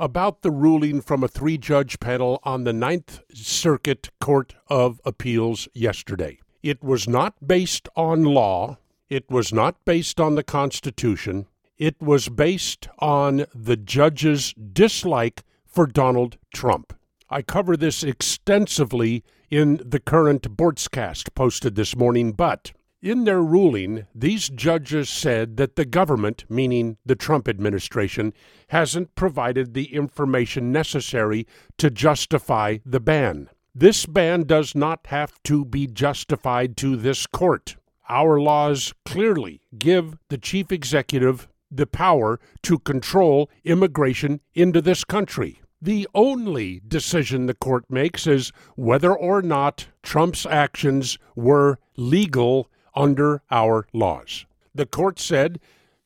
About the ruling from a three judge panel on the Ninth Circuit Court of Appeals yesterday. It was not based on law. It was not based on the Constitution. It was based on the judge's dislike for Donald Trump. I cover this extensively in the current Boortzcast posted this morning, but in their ruling, these judges said that the government, meaning the Trump administration, hasn't provided the information necessary to justify the ban. This ban does not have to be justified to this court. Our laws clearly give the chief executive the power to control immigration into this country. The only decision the court makes is whether or not Trump's actions were legal under our laws. The court said,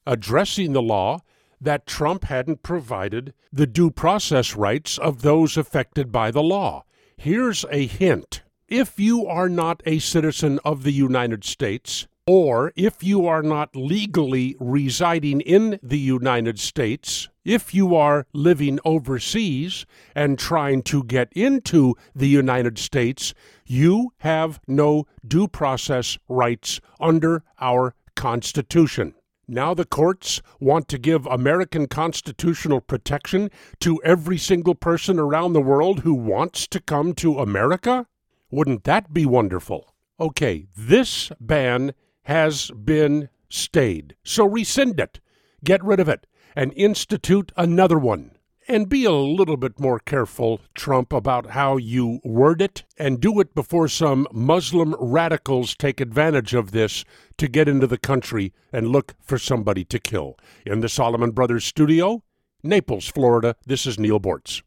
addressing the law, that Trump hadn't provided the due process rights of those affected by the law. Here's a hint. If you are not a citizen of the United States, or if you are not legally residing in the United States, if you are living overseas and trying to get into the United States, you have no due process rights under our Constitution. Now the courts want to give American constitutional protection to every single person around the world who wants to come to America? Wouldn't that be wonderful? Okay, this ban has been stayed. So rescind it, get rid of it, and institute another one. And be a little bit more careful, Trump, about how you word it, and do it before some Muslim radicals take advantage of this to get into the country and look for somebody to kill. In the Solomon Brothers studio, Naples, Florida, this is Neal Boortz.